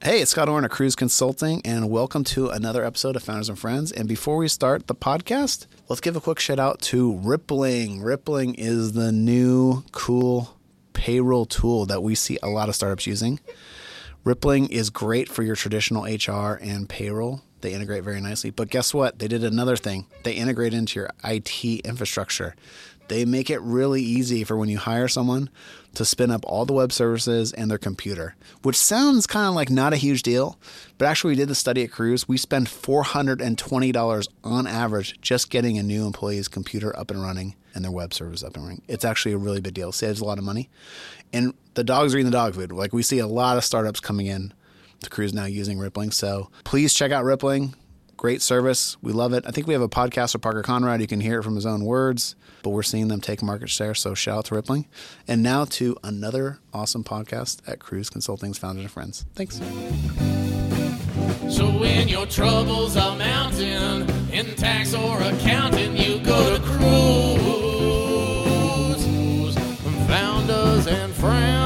Hey, it's Scott Orn of Kruze Consulting, and welcome to another episode of Founders and Friends. And before we start the podcast, let's give a quick shout out to Rippling. Rippling is the new cool payroll tool that we see a lot of startups using. Rippling is great for your traditional HR and payroll. They integrate very nicely. But guess what? They did another thing. They integrate into your IT infrastructure. They make it really easy for when you hire someone to spin up all the web services and their computer, which sounds kind of like not a huge deal. But actually, we did the study at Kruze. We spend $420 on average just getting a new employee's computer up and running and their web service up and running. It's actually a really big deal. Saves a lot of money. And the dogs are eating the dog food. Like we see a lot of startups coming in to Kruze now using Rippling. So please check out Rippling. Great service. We love it. I think we have a podcast with Parker Conrad. You can hear it from his own words, but we're seeing them take market share. So shout out to Rippling. And now to another awesome podcast at Kruze Consulting's Founders and Friends. Thanks. So when your troubles are mounting in tax or accounting, you go to Kruze. Founders and friends.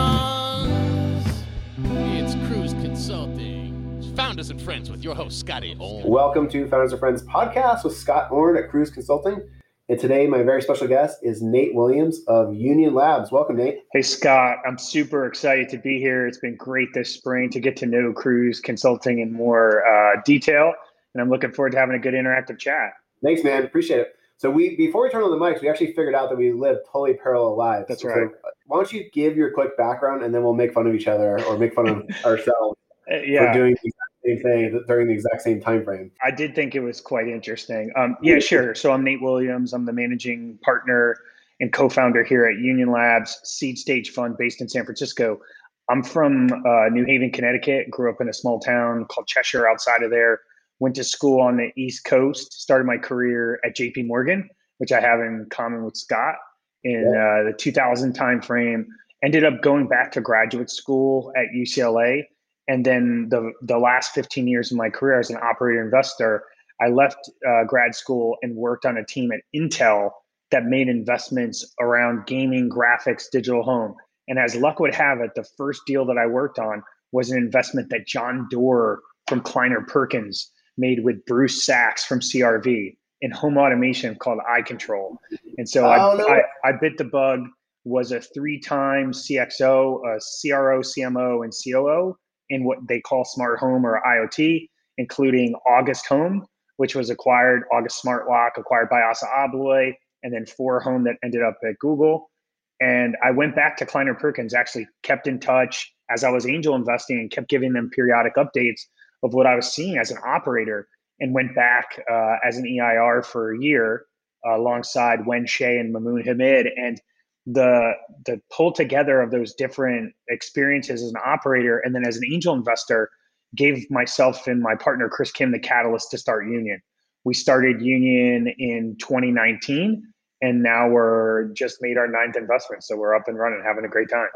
Founders and friends with your host Scotty Orn. Welcome to Founders and Friends podcast with Scott Orn at Kruze Consulting. And today, my very special guest is Nate Williams of Union Labs. Welcome, Nate. Hey, Scott. I'm super excited to be here. It's been great this spring to get to know Kruze Consulting in more uh, detail. And I'm looking forward to having a good interactive chat. Thanks, man. Appreciate it. So we before we turn on the mics, we actually figured out that we live totally parallel lives. That's So right. why don't you give your quick background and then we'll make fun of each other or make fun of ourselves Uh, for doing the exact same thing during the exact same time frame. I did think it was quite interesting. Um, yeah, sure. So I'm Nate Williams. I'm the managing partner and co-founder here at Union Labs Seed Stage Fund based in San Francisco. I'm from uh, New Haven, Connecticut. Grew up in a small town called Cheshire outside of there. Went to school on the East Coast. Started my career at J.P. Morgan, which I have in common with Scott in uh, the 2000 timeframe. Ended up going back to graduate school at UCLA and then the the last 15 years of my career as an operator investor i left uh, grad school and worked on a team at intel that made investments around gaming graphics digital home. And as luck would have it the first deal that i worked on was an investment that john doerr from kleiner perkins made with bruce sachs from crv in home automation called iControl. And so I, Oh, no I. I bit the bug, was a three-time CXO, a CRO, CMO, and COO in what they call smart home or IoT, including August Home, which was acquired, August Smart Lock, acquired by Assa Abloy, and then 4Home that ended up at Google. And I went back to Kleiner Perkins, actually kept in touch as I was angel investing and kept giving them periodic updates of what I was seeing as an operator and went back uh, as an EIR for a year uh, alongside Wen Hsieh and Mamoon Hamid. And the the pull together of those different experiences as an operator and then as an angel investor gave myself and my partner Chris Kim the catalyst to start Union. We started Union in 2019 and now we're just made our ninth investment. So we're up and running, having a great time.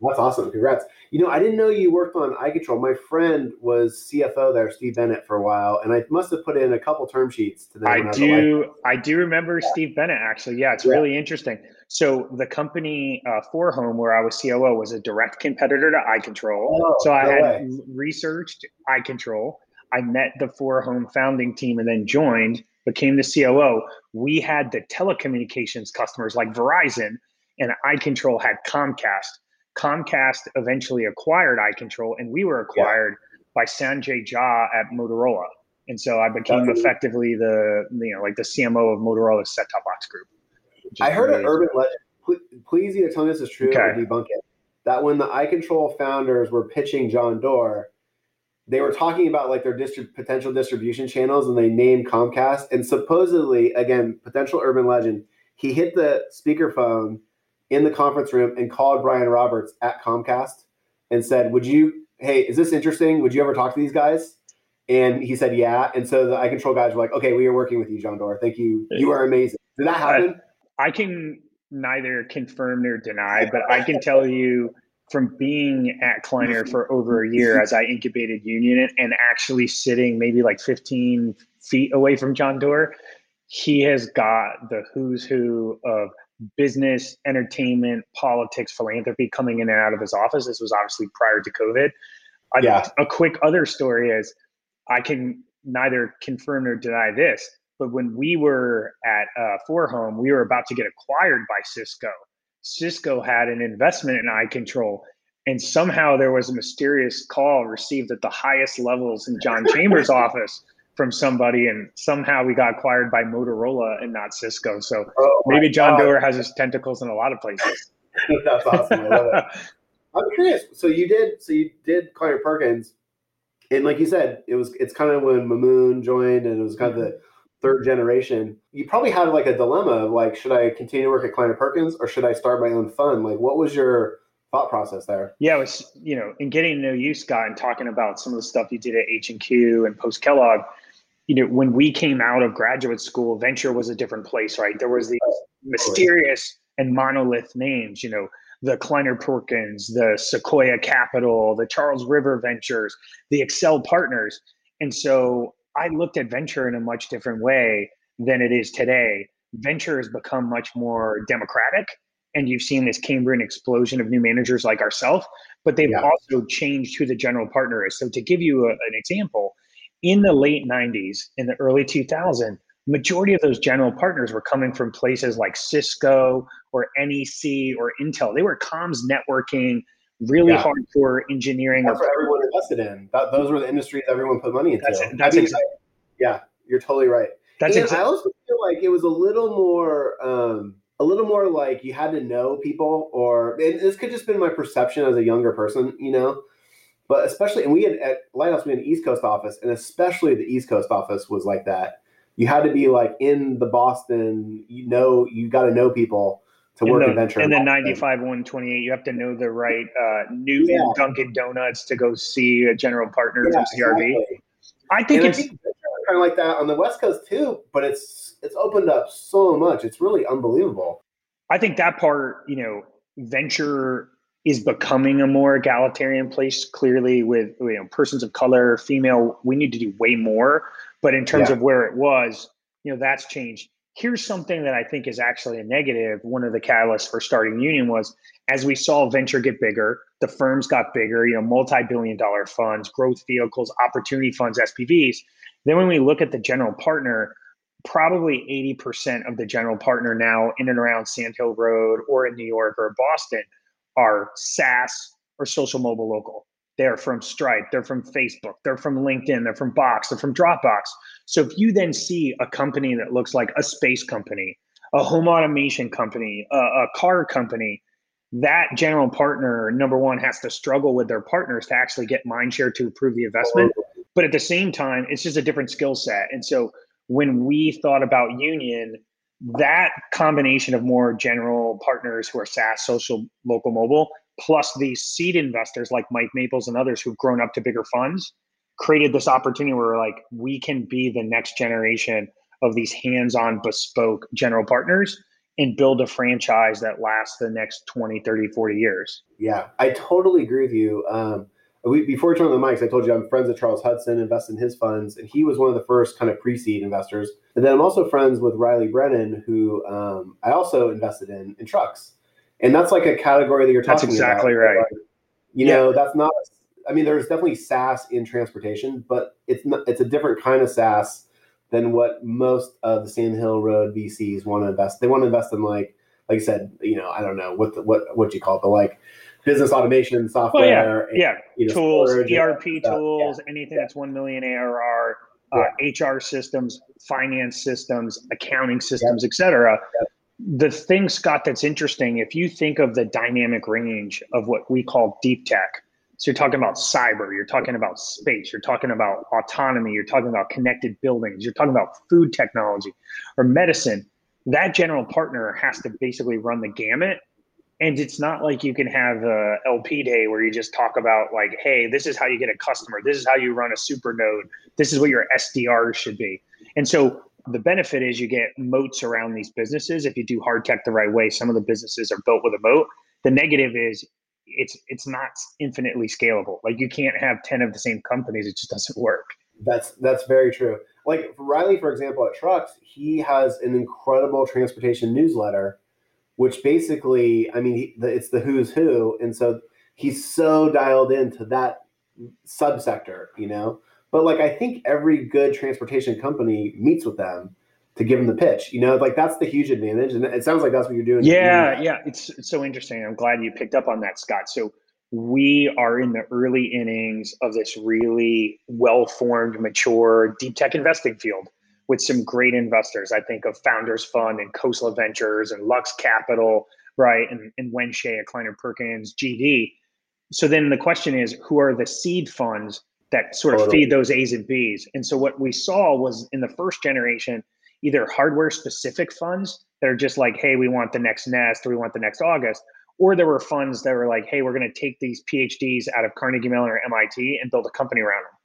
That's awesome. Congrats. You know, I didn't know you worked on iControl. My friend was CFO there, Steve Bennett, for a while, and I must have put in a couple term sheets to them. I was at Life. do. I do remember Steve Bennett. Actually, yeah, it's Yeah. really interesting. So the company uh, 4Home, where I was COO, was a direct competitor to iControl. Oh, so I no had way. researched Control. I met the 4Home founding team and then joined, became the COO. We had the telecommunications customers like Verizon, and eye control had Comcast. Comcast eventually acquired iControl, and we were acquired by Sanjay Jha at Motorola. And so I became effectively the you know like the CMO of Motorola's set top box group. I heard really- an urban legend. Please either tell me this is true or debunk it. That when the iControl founders were pitching John Doerr, they were talking about like their distrib- potential distribution channels, and they named Comcast. And supposedly, again, potential urban legend, he hit the speakerphone in the conference room and called Brian Roberts at Comcast and said, "Would you? Hey, is this interesting? Would you ever talk to these guys?" And he said, "Yeah." And so the iControl guys were like, "Okay, we are working with you, John Doerr. Thank you. You are amazing." Did that happen? I can neither confirm nor deny, but I can tell you from being at Kleiner for over a year as I incubated Union and actually sitting maybe like 15 feet away from John Doerr, he has got the who's who of business, entertainment, politics, philanthropy coming in and out of his office. This was obviously prior to COVID. Yeah. A quick other story is I can neither confirm nor deny this, but when we were at uh, Home, we were about to get acquired by Cisco. Cisco had an investment in iControl, and somehow there was a mysterious call received at the highest levels in John Chambers' office from somebody, and somehow we got acquired by Motorola and not Cisco. So Oh, maybe John God. Doerr has his tentacles in a lot of places. That's awesome. I love it. I'm curious. So you did. So you did Kleiner Perkins, and like you said, it was. It's kind of when Mamoon joined, and it was kind of the mm-hmm. third generation. You probably had like a dilemma of like, should I continue to work at Kleiner Perkins or should I start my own fund? Like, what was your thought process there? Yeah, it was you know, in getting to know you, Scott, and talking about some of the stuff you did at H and Q and post Kellogg. You know, when we came out of graduate school, venture was a different place, right? There was these mysterious and monolith names. You know, the Kleiner Perkins, the Sequoia Capital, the Charles River Ventures, the Accel Partners, and so I looked at venture in a much different way than it is today. Venture has become much more democratic and you've seen this Cambrian explosion of new managers like ourselves, but they've Yeah. also changed who the general partner is. So to give you a, an example, in the late 90s, in the early 2000s, majority of those general partners were coming from places like Cisco or NEC or Intel. They were comms networking, really Yeah. hardcore engineering. That's what everyone invested in. That, those were the industries everyone put money into. That's it. That's I mean, exact- yeah, you're totally right. that's and exa- I also feel like it was a little more, um, a little more like you had to know people, or and this could just been my perception as a younger person, you know. But especially, and we had at Lighthouse, we had an East Coast office, and especially the East Coast office was like that. You had to be like in the Boston, you know, you got to know people to in work the, in venture. in the 95 128 you have to know the right uh Newton Yeah. Dunkin Donuts to go see a general partner Yeah, from CRV exactly. I think and I it's think kind of like that on the West Coast too, but it's it's opened up so much. It's really unbelievable. I think that part, you know, venture is becoming a more egalitarian place. Clearly, with you know, persons of color, female, we need to do way more. But in terms Yeah. of where it was, you know, that's changed. Here's something that I think is actually a negative. One of the catalysts for starting Union was as we saw venture get bigger, the firms got bigger. You know, multi-billion-dollar funds, growth vehicles, opportunity funds, SPVs. Then when we look at the general partner, probably 80% of the general partner now in and around Sand Hill Road or in New York or Boston are SaaS or social mobile local. They're from Stripe, they're from Facebook, they're from LinkedIn, they're from Box, they're from Dropbox. So if you then see a company that looks like a space company, a home automation company, a, a car company, that general partner, number one, has to struggle with their partners to actually get mind share to approve the investment. But at the same time, it's just a different skill set. And so when we thought about Union, that combination of more general partners who are SaaS, social, local, mobile, plus these seed investors like Mike Maples and others who've grown up to bigger funds, created this opportunity where like we can be the next generation of these hands-on bespoke general partners and build a franchise that lasts the next 20 30 40 years Yeah, I totally agree with you. Um, we, before we turn on the mics, I told you I'm friends with Charles Hudson, invest in his funds, and he was one of the first kind of pre-seed investors. And then I'm also friends with Reilly Brennan, who um, I also invested in in trucks, and that's like a category that you're That's talking exactly about. right. Like, you know, that's not. I mean, there's definitely SaaS in transportation, but it's not. It's a different kind of SaaS than what most of the Sand Hill Road VCs want to invest. They want to invest in like, like you said, you know, I don't know what the, what what you call it, but like business automation software. and, yeah. you know, tools erp tools anything that's 1 million arr uh, hr systems finance systems accounting systems etc the thing scott that's interesting if you think of the dynamic range of what we call deep tech so you're talking about cyber you're talking about space you're talking about autonomy you're talking about connected buildings you're talking about food technology or medicine that general partner has to basically run the gamut and it's not like you can have a lp day where you just talk about like hey this is how you get a customer. This is how you run a super node this is what your sdr should be. And so the benefit is you get moats around these businesses. If you do hard tech the right way some of the businesses are built with a moat. The negative is it's it's not infinitely scalable. Like you can't have 10 of the same companies. It just doesn't work. That's that's very true. Like Reilly, for example, at Trucks, he has an incredible transportation newsletter, which basically, I mean, it's the who's who, and so he's so dialed into that subsector, you know. But like I think every good transportation company meets with them to give them the pitch. You know, like that's the huge advantage, and it sounds like that's what you're doing. Yeah, yeah, it's, it's so interesting. I'm glad you picked up on that, Scott. So we are in the early innings of this really well-formed, mature deep tech investing field with some great investors. I think of Founders Fund and Khosla Ventures and Lux Capital, right, and, and Wen Hsieh at Kleiner Perkins, GD. So then the question is, who are the seed funds that sort of totally. feed those A's and B's? And so what we saw was in the first generation, either hardware specific funds that are just like, hey, we want the next Nest or we want the next August, or there were funds that were like, hey, we're going to take these PhDs out of Carnegie Mellon or MIT and build a company around them.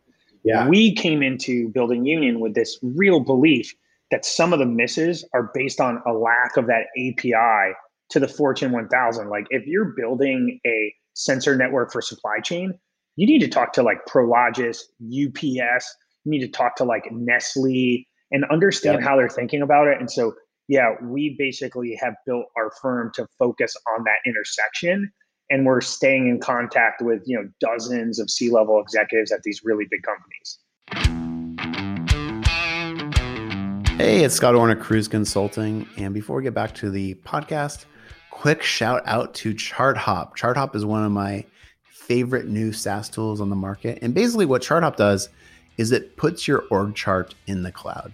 Yeah. We came into building Union with this real belief that some of the misses are based on a lack of that API to the Fortune 1000. Like if you're building a sensor network for supply chain, you need to talk to like Prologis, UPS, you need to talk to like Nestle and understand how they're thinking about it. And so yeah, we basically have built our firm to focus on that intersection and we're staying in contact with, you know, dozens of C-level executives at these really big companies. Hey, it's Scott Orn Kruze Consulting. And before we get back to the podcast, quick shout out to ChartHop. ChartHop is one of my favorite new SaaS tools on the market. And basically, what ChartHop does is it puts your org chart in the cloud.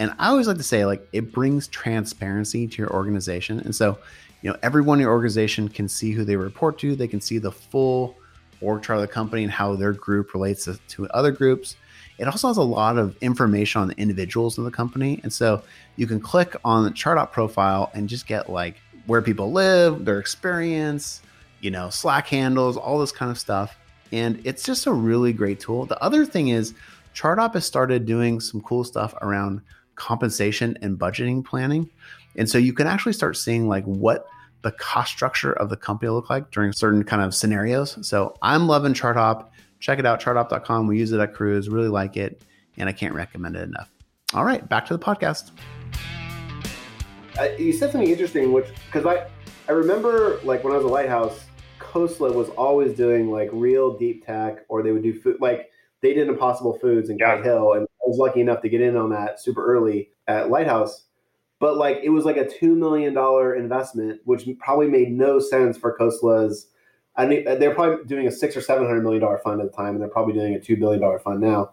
And I always like to say, like, it brings transparency to your organization. And so, you know, everyone in your organization can see who they report to. They can see the full org chart of the company and how their group relates to, to other groups. It also has a lot of information on the individuals in the company. And so you can click on the ChartHop profile and just get like where people live, their experience, you know, Slack handles, all this kind of stuff. And it's just a really great tool. The other thing is, ChartHop has started doing some cool stuff around compensation and budgeting planning. And so you can actually start seeing like what the cost structure of the company look like during certain kind of scenarios. So I'm loving ChartHop. Check it out, charthop.com. We use it at Kruze, really like it, and I can't recommend it enough. All right, back to the podcast. Uh, you said something interesting, which because I I remember like when I was a lighthouse, Khosla was always doing like real deep tech, or they would do food like they did Impossible Foods in yeah. Kite Hill, and I was lucky enough to get in on that super early at Lighthouse. But like it was like a two million dollar investment, which probably made no sense for Khosla's. I mean, uh, they're probably doing a six or seven hundred million dollar fund at the time, and they're probably doing a two billion dollar fund now.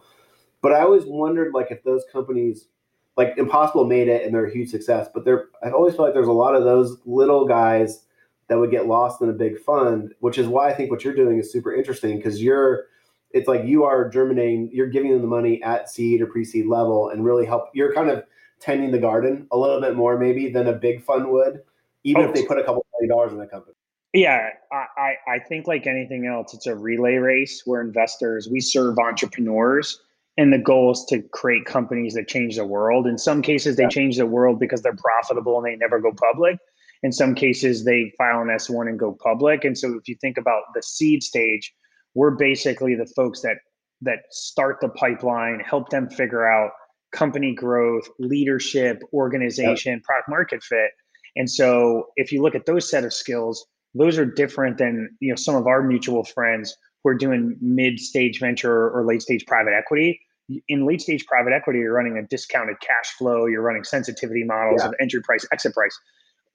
But I always wondered like if those companies, like Impossible, made it and they're a huge success. But there, I always felt like there's a lot of those little guys that would get lost in a big fund, which is why I think what you're doing is super interesting because you're it's like you are germinating, you're giving them the money at seed or pre-seed level and really help. You're kind of tending the garden a little bit more maybe than a big fund would, even oh, if they oh. put a couple million dollars in the company. Yeah, I, I think like anything else, it's a relay race where investors, we serve entrepreneurs and the goal is to create companies that change the world. In some cases, they yeah. change the world because they're profitable and they never go public. In some cases, they file an S1 and go public. And so if you think about the seed stage, we're basically the folks that that start the pipeline, help them figure out company growth, leadership, organization, yep. product market fit. And so if you look at those set of skills, those are different than you know some of our mutual friends who are doing mid-stage venture or late-stage private equity. In late-stage private equity, you're running a discounted cash flow, you're running sensitivity models yeah. of entry price, exit price.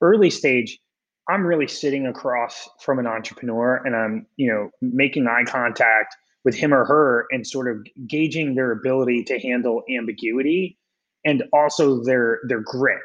Early stage, I'm really sitting across from an entrepreneur and I'm, you know, making eye contact with him or her and sort of gauging their ability to handle ambiguity and also their their grit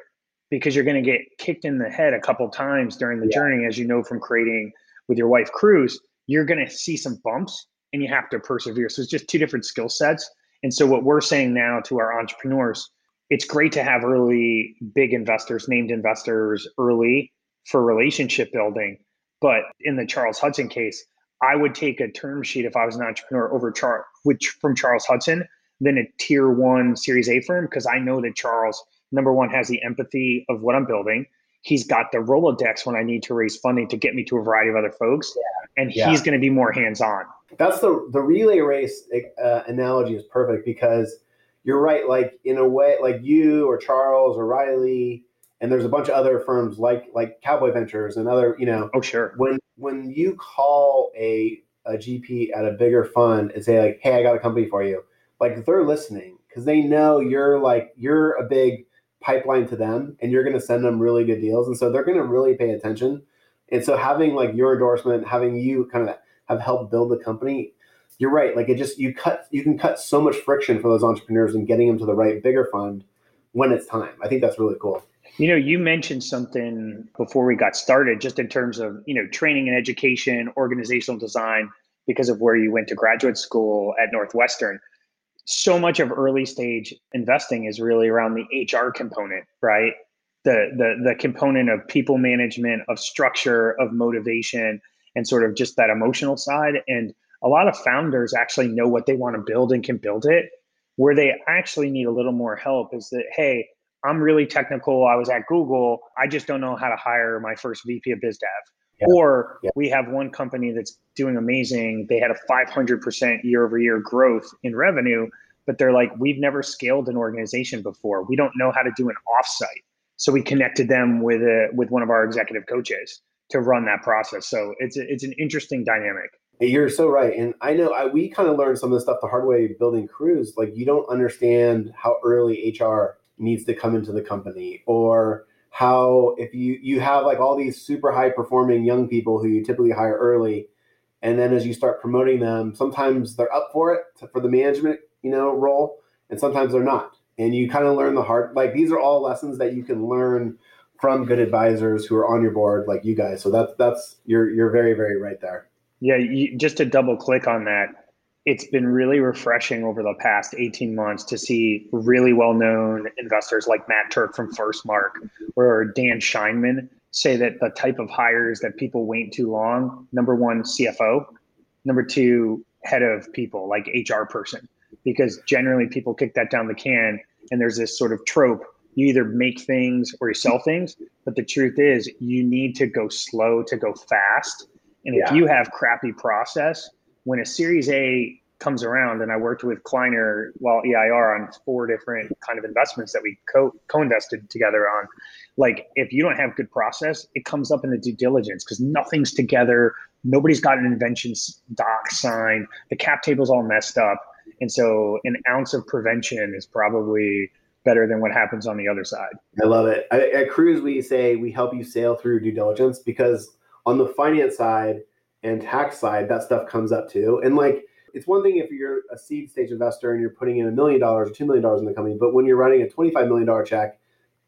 because you're going to get kicked in the head a couple times during the yeah. journey as you know from creating with your wife Kruze you're going to see some bumps and you have to persevere so it's just two different skill sets and so what we're saying now to our entrepreneurs it's great to have early big investors named investors early for relationship building. But in the Charles Hudson case, I would take a term sheet if I was an entrepreneur over Char- which from Charles Hudson than a tier one Series A firm because I know that Charles number one has the empathy of what I'm building. He's got the Rolodex when I need to raise funding to get me to a variety of other folks, yeah. and yeah. he's going to be more hands on. That's the the relay race uh, analogy is perfect because you're right. Like in a way, like you or Charles or Reilly and there's a bunch of other firms like like Cowboy Ventures and other you know. Oh sure. When when you call a a GP at a bigger fund and say like, "Hey, I got a company for you," like they're listening because they know you're like you're a big pipeline to them, and you're going to send them really good deals, and so they're going to really pay attention. And so having like your endorsement, having you kind of have helped build the company, you're right. Like it just you cut you can cut so much friction for those entrepreneurs and getting them to the right bigger fund when it's time. I think that's really cool. You know, you mentioned something before we got started, just in terms of you know training and education, organizational design, because of where you went to graduate school at Northwestern. So much of early stage investing is really around the HR component, right? The the the component of people management, of structure, of motivation, and sort of just that emotional side. And a lot of founders actually know what they want to build and can build it. Where they actually need a little more help is that, hey, I'm really technical. I was at Google. I just don't know how to hire my first VP of biz dev. Yeah. Or yeah. we have one company that's doing amazing. They had a 500% year over year growth in revenue, but they're like, we've never scaled an organization before. We don't know how to do an offsite. So we connected them with a, with one of our executive coaches to run that process. So it's a, it's an interesting dynamic. You're so right, and I know I, we kind of learned some of the stuff the hard way building Kruze. Like you don't understand how early HR needs to come into the company, or how if you you have like all these super high performing young people who you typically hire early, and then as you start promoting them, sometimes they're up for it for the management you know role, and sometimes they're not. And you kind of learn the hard like these are all lessons that you can learn from good advisors who are on your board like you guys. So that's that's you're you're very very right there. Yeah, you, just to double click on that, it's been really refreshing over the past 18 months to see really well known investors like Matt Turck from FirstMark or Dan Scheinman say that the type of hires that people wait too long number one, CFO, number two, head of people, like HR person, because generally people kick that down the can and there's this sort of trope you either make things or you sell things. But the truth is, you need to go slow to go fast. And if you have crappy process, when a Series A comes around, and I worked with Kleiner while EIR on four different kind of investments that we co co-invested together on. Like if you don't have good process, it comes up in the due diligence because nothing's together. Nobody's got an invention doc signed. The cap table's all messed up. And so an ounce of prevention is probably better than what happens on the other side. I love it. At Kruze, we say we help you sail through due diligence because on the finance side and tax side, that stuff comes up too. And like, it's one thing if you're a seed stage investor and you're putting in a million dollars or two million dollars in the company, but when you're writing a $25 million check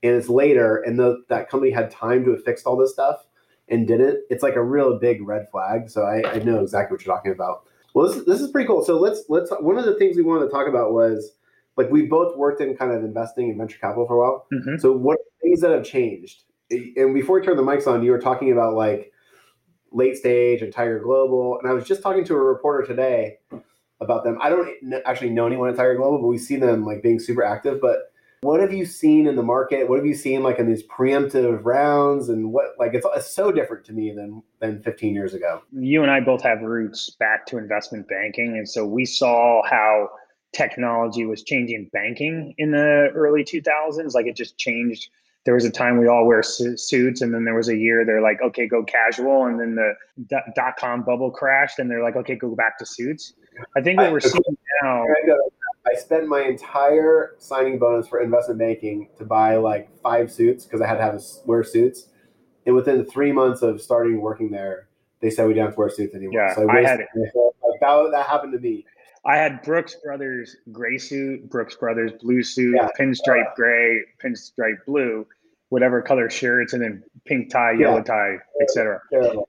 and it's later and the, that company had time to have fixed all this stuff and didn't, it's like a real big red flag. So I, I know exactly what you're talking about. Well, this, this is pretty cool. So let's let's one of the things we wanted to talk about was like we both worked in kind of investing in venture capital for a while. Mm-hmm. So what things that have changed? And before we turn the mics on, you were talking about like late stage and Tiger Global, and I was just talking to a reporter today about them. I don't actually know anyone at Tiger Global, but we see them like being super active. But what have you seen in the market? What have you seen like in these preemptive rounds? And what like it's, it's so different to me than than 15 years ago. You and I both have roots back to investment banking, and so we saw how technology was changing banking in the early 2000s. Like it just changed. There was a time we all wear suits, and then there was a year they're like, okay, go casual. And then the dot com bubble crashed, and they're like, okay, go back to suits. I think what we're seeing now. I spent my entire signing bonus for investment banking to buy like five suits because I had to have a, wear suits. And within three months of starting working there, they said we don't have to wear suits anymore. Yeah, so I, I had it. That, that happened to me. I had Brooks Brothers gray suit, Brooks Brothers blue suit, yeah. pinstripe gray, pinstripe blue, whatever color shirts, and then pink tie, yellow yeah. tie, etc.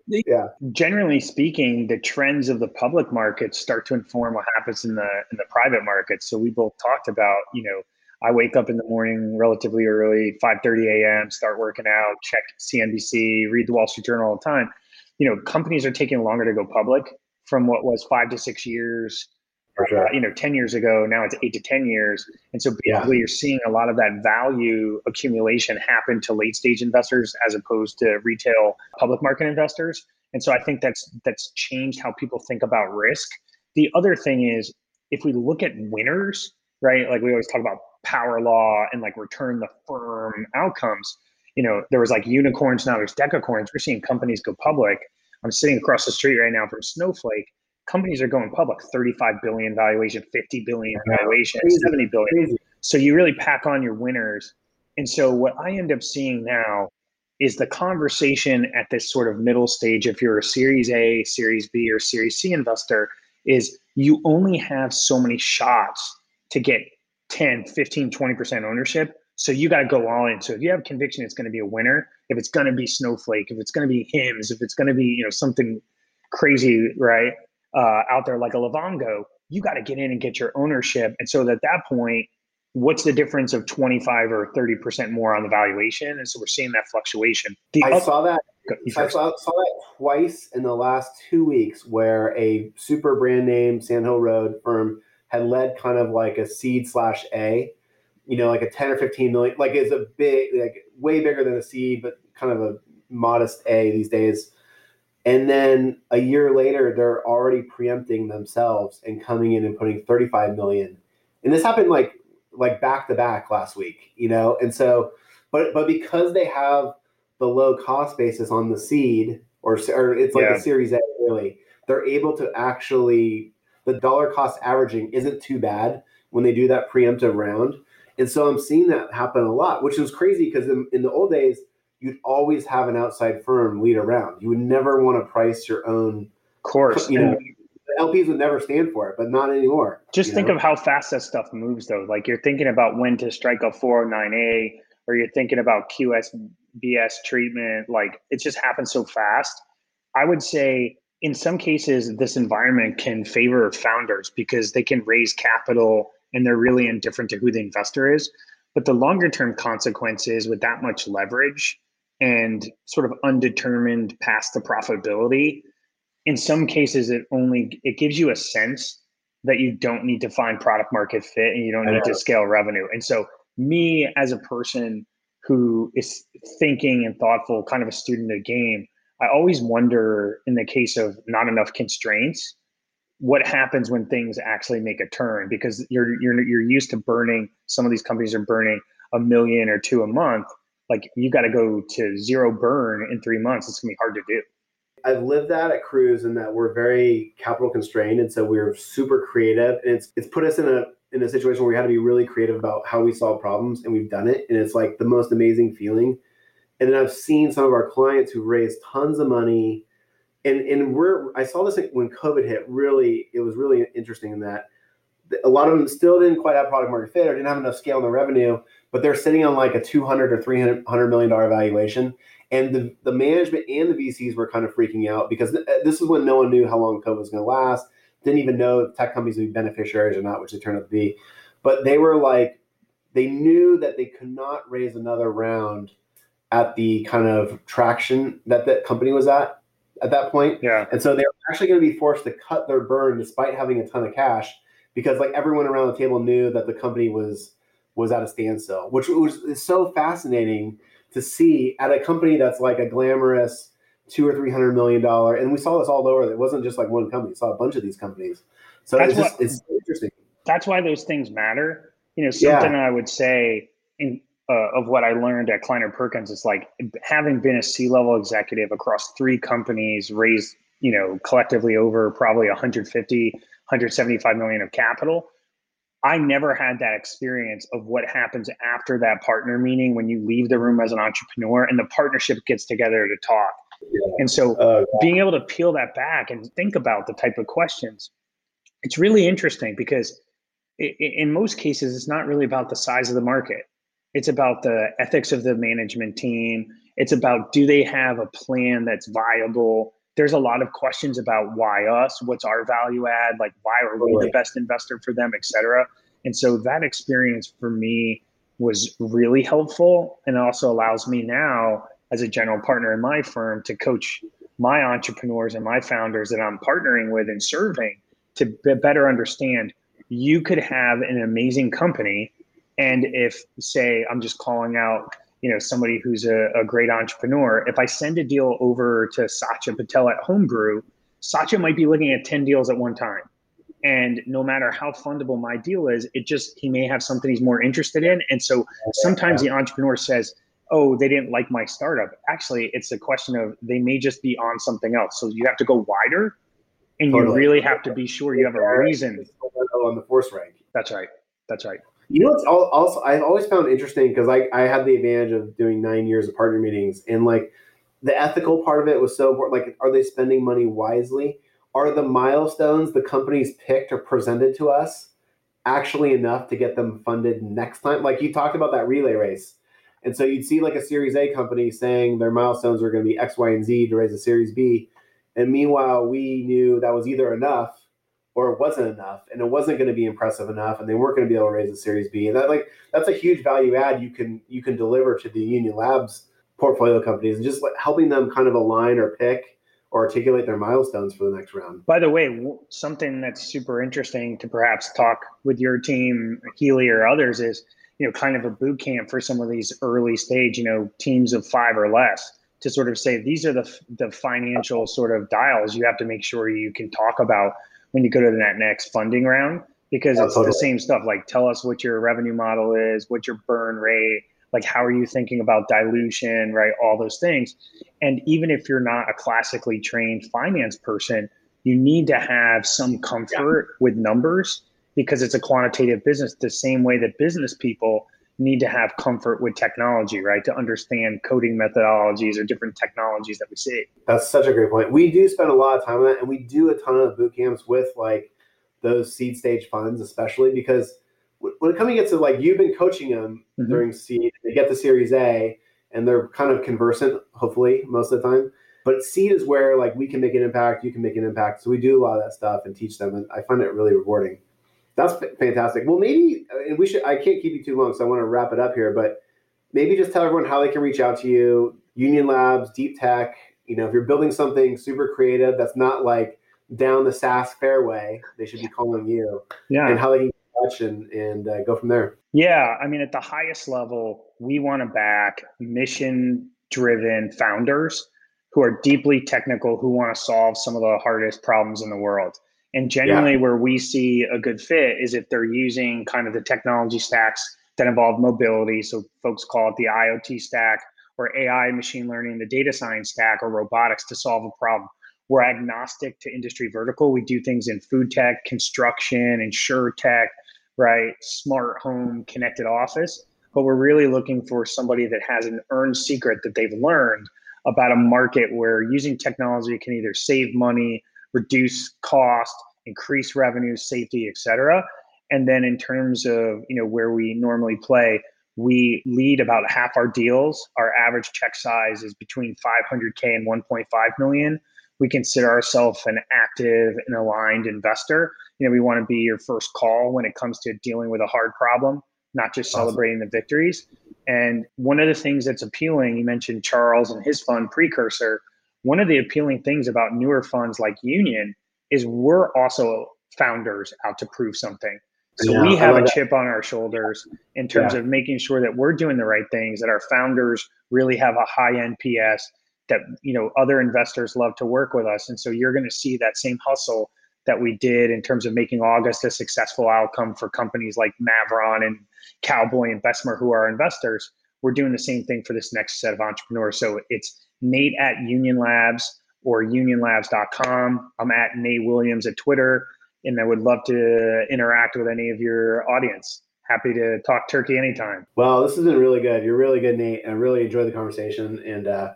Yeah. Generally speaking, the trends of the public markets start to inform what happens in the in the private markets. So we both talked about, you know, I wake up in the morning relatively early, 5:30 a.m., start working out, check CNBC, read the Wall Street Journal all the time. You know, companies are taking longer to go public from what was five to six years Sure. Uh, you know, 10 years ago, now it's eight to 10 years. And so basically, yeah. you're seeing a lot of that value accumulation happen to late stage investors as opposed to retail public market investors. And so I think that's that's changed how people think about risk. The other thing is if we look at winners, right? Like we always talk about power law and like return the firm outcomes. You know, there was like unicorns, now there's decacorns. We're seeing companies go public. I'm sitting across the street right now from Snowflake companies are going public 35 billion valuation 50 billion valuation Crazy. 70 billion. Crazy. so you really pack on your winners. And so what i end up seeing now is the conversation at this sort of middle stage if you're a series a series b or series c investor is you only have so many shots to get 10 15 20% ownership. So you got to go all in. So if you have conviction it's going to be a winner if it's going to be snowflake if it's going to be Hims if it's going to be you know something crazy right uh, out there like a Livongo, you got to get in and get your ownership. And so at that point, what's the difference of 25 or 30% more on the valuation? And so we're seeing that fluctuation. The I oth- saw that. I saw, saw that twice in the last two weeks, where a super brand name Sandhill Road firm had led kind of like a seed slash A, you know, like a ten or fifteen million, like it's a big, like way bigger than a seed, but kind of a modest A these days. And then a year later, they're already preempting themselves and coming in and putting 35 million. And this happened like like back to back last week, you know. And so, but but because they have the low cost basis on the seed, or or it's like Yeah. a Series A, really, they're able to actually the dollar cost averaging isn't too bad when they do that preemptive round. And so I'm seeing that happen a lot, which is crazy because in, in the old days, you'd always have an outside firm lead around. You would never want to price your own. Course. You know, the LPs would never stand for it, but not anymore. just think know? of how fast that stuff moves, though. Like you're thinking about when to strike a 409A, or you're thinking about QSBS treatment. Like it just happens so fast. I would say in some cases, this environment can favor founders because they can raise capital and they're really indifferent to who the investor is. But the longer term consequences with that much leverage and sort of undetermined past the profitability, in some cases, it only it gives you a sense that you don't need to find product market fit and you don't need to scale revenue. And so, me as a person who is thinking and thoughtful, kind of a student of the game, I always wonder in the case of not enough constraints, what happens when things actually make a turn because you're you're you're used to burning some of these companies are burning a million or two a month like you got to go to zero burn in 3 months it's to be hard to do I've lived that at Kruze in that we're very capital constrained, and so we're super creative, and it's it's put us in a in a situation where we had to be really creative about how we solve problems, and we've done it, and it's like the most amazing feeling. And then I've seen some of our clients who raised tons of money, and and we're I saw this when COVID hit. Really, it was really interesting in that a lot of them still didn't quite have product market fit or didn't have enough scale in the revenue, but they're sitting on like a 200 or 300 million dollar valuation. And the, the management and the VCs were kind of freaking out because th- this is when no one knew how long COVID was going to last. Didn't even know if tech companies would be beneficiaries or not, which they turned out to be. But they were like, they knew that they could not raise another round at the kind of traction that that company was at at that point. yeah And so they're actually going to be forced to cut their burn despite having a ton of cash because like everyone around the table knew that the company was was at a standstill, which was is so fascinating to see at a company that's like a glamorous two or three hundred million dollar. And we saw this all over. It wasn't just like one company; we saw a bunch of these companies. So That's it's just it's interesting. that's why those things matter. You know, Yeah. something I would say in uh, of what I learned at Kleiner Perkins is like having been a C level executive across three companies, raised you know collectively over probably 150, 175 million of capital. I never had that experience of what happens after that partner meeting when you leave the room as an entrepreneur and the partnership gets together to talk. And so Uh, being able to peel that back and think about the type of questions it's really interesting because i- i- in most cases it's not really about the size of the market it's about the ethics of the management team it's about do they have a plan that's viable there's a lot of questions about why us what's our value add like why are we the best investor for them et cetera. And so that experience for me was really helpful and also allows me now as a general partner in my firm to coach my entrepreneurs and my founders that I'm partnering with and serving to be- better understand you could have an amazing company and if say i'm just calling out you know somebody who's a, a great entrepreneur if i send a deal over to satya patel at homebrew satya might be looking at 10 deals at one time and no matter how fundable my deal is it just he may have something he's more interested in and so sometimes the entrepreneur says oh they didn't like my startup actually it's a question of they may just be on something else so you have to go wider And totally. you really have to be sure you have a reason on the force rank. That's right. That's right. You know what's also I've always found interesting because I I had the advantage of doing nine years of partner meetings and like the ethical part of it was so important. Like, are they spending money wisely? Are the milestones the companies picked or presented to us actually enough to get them funded next time? Like you talked about that relay race. And so you'd see like a Series A company saying their milestones are going to be X, Y, and Z to raise a Series B. And meanwhile, we knew that was either enough or it wasn't enough, and it wasn't going to be impressive enough, and they weren't going to be able to raise a Series B. And that like that's a huge value add you can you can deliver to the Union Labs portfolio companies, and just helping them kind of align or pick or articulate their milestones for the next round. By the way, something that's super interesting to perhaps talk with your team, Healy or others, is you know kind of a boot camp for some of these early stage, you know, teams of five or less to sort of say these are the the financial sort of dials you have to make sure you can talk about when you go to that next funding round because it's totally. the same stuff like tell us what your revenue model is what your burn rate like how are you thinking about dilution right all those things and even if you're not a classically trained finance person you need to have some comfort yeah. with numbers because it's a quantitative business the same way that business people need to have comfort with technology, right? To understand coding methodologies or different technologies that we see. That's such a great point. We do spend a lot of time on that, and we do a ton of boot camps with like those seed stage funds, especially because when it comes to like you've been coaching them mm-hmm. during seed, they get the Series A, and they're kind of conversant, hopefully most of the time. But seed is where like we can make an impact, you can make an impact. So we do a lot of that stuff and teach them, and I find it really rewarding. That's fantastic. Well, maybe and we should. I can't keep you too long, so I want to wrap it up here. But maybe just tell everyone how they can reach out to you. Union Labs, Deep Tech. You know, if you're building something super creative that's not like down the SaaS fairway, they should be calling you. Yeah. And how they can touch and and uh, go from there. Yeah, I mean, at the highest level, we want to back mission-driven founders who are deeply technical, who want to solve some of the hardest problems in the world. And generally, yeah. where we see a good fit is if they're using kind of the technology stacks that involve mobility. So folks call it the IoT stack or AI, machine learning, the data science stack, or robotics to solve a problem. We're agnostic to industry vertical. We do things in food tech, construction, insure tech, right? Smart home, connected office. But we're really looking for somebody that has an earned secret that they've learned about a market where using technology can either save money, reduce cost, increase revenue, safety, et cetera. And then in terms of you know where we normally play, we lead about half our deals. Our average check size is between 500k and 1.5 million. We consider ourselves an active and aligned investor. You know, we want to be your first call when it comes to dealing with a hard problem, not just awesome. celebrating the victories. And one of the things that's appealing, you mentioned Charles and his fund Precursor one of the appealing things about newer funds like Union is we're also founders out to prove something. So yeah, we have a chip on our shoulders in terms yeah. of making sure that we're doing the right things, that our founders really have a high NPS, that you know other investors love to work with us. And so you're going to see that same hustle that we did in terms of making August a successful outcome for companies like Mavron and Cowboy and Bessemer, who are investors. We're doing the same thing for this next set of entrepreneurs. So it's Nate at Union Labs or unionlabs.com. I'm at Nate Williams at Twitter, and I would love to interact with any of your audience. Happy to talk turkey anytime. Well, this has been really good. You're really good, Nate. I really enjoyed the conversation, and uh,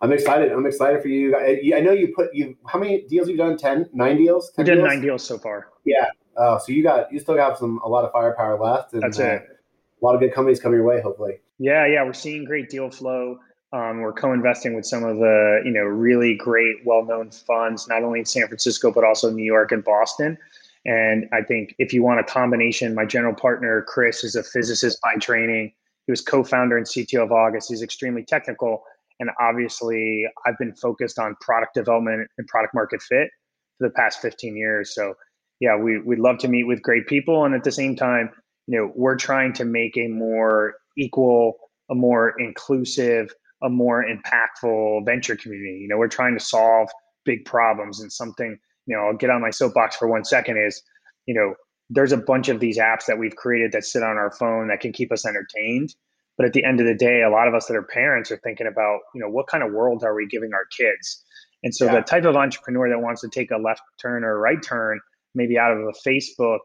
I'm excited. I'm excited for you. I, know you put you. How many deals you've done? Ten, nine deals. We've done nine deals so far. Yeah. Oh, so you got you still have some a lot of firepower left. And, That's it. Uh, a lot of good companies coming your way, hopefully. Yeah, yeah, we're seeing great deal flow. Um, we're co-investing with some of the you know really great, well-known funds, not only in San Francisco but also New York and Boston. And I think if you want a combination, my general partner Chris is a physicist by training. He was co-founder and CTO of August. He's extremely technical, and obviously I've been focused on product development and product market fit for the past 15 years. So yeah, we we'd love to meet with great people, and at the same time, you know, we're trying to make a more equal, a more inclusive a more impactful venture community. You know, we're trying to solve big problems and something, you know, I'll get on my soapbox for one second is, you know, there's a bunch of these apps that we've created that sit on our phone that can keep us entertained. But at the end of the day, a lot of us that are parents are thinking about, you know, what kind of world are we giving our kids? And so Yeah. the type of entrepreneur that wants to take a left turn or a right turn, maybe out of a Facebook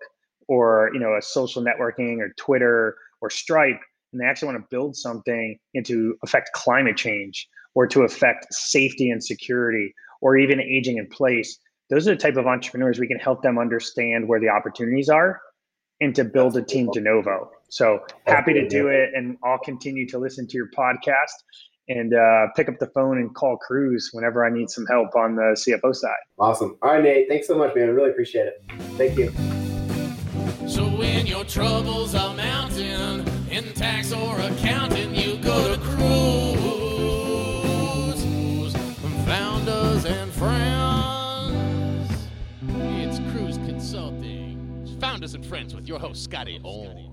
or you know a social networking or Twitter or Stripe, and they actually want to build something into affect climate change or to affect safety and security or even aging in place. Those are the type of entrepreneurs we can help them understand where the opportunities are and to build a team de novo. So happy to do it, and I'll continue to listen to your podcast and uh, pick up the phone and call Kruze whenever I need some help on the CFO side. Awesome. All right, Nate. Thanks so much, man. I really appreciate it. Thank you. So when your troubles are mounting in tax or accounting, you go to Kruze. Founders and friends. It's Kruze Consulting. Founders and friends with your host, Scotty Orn.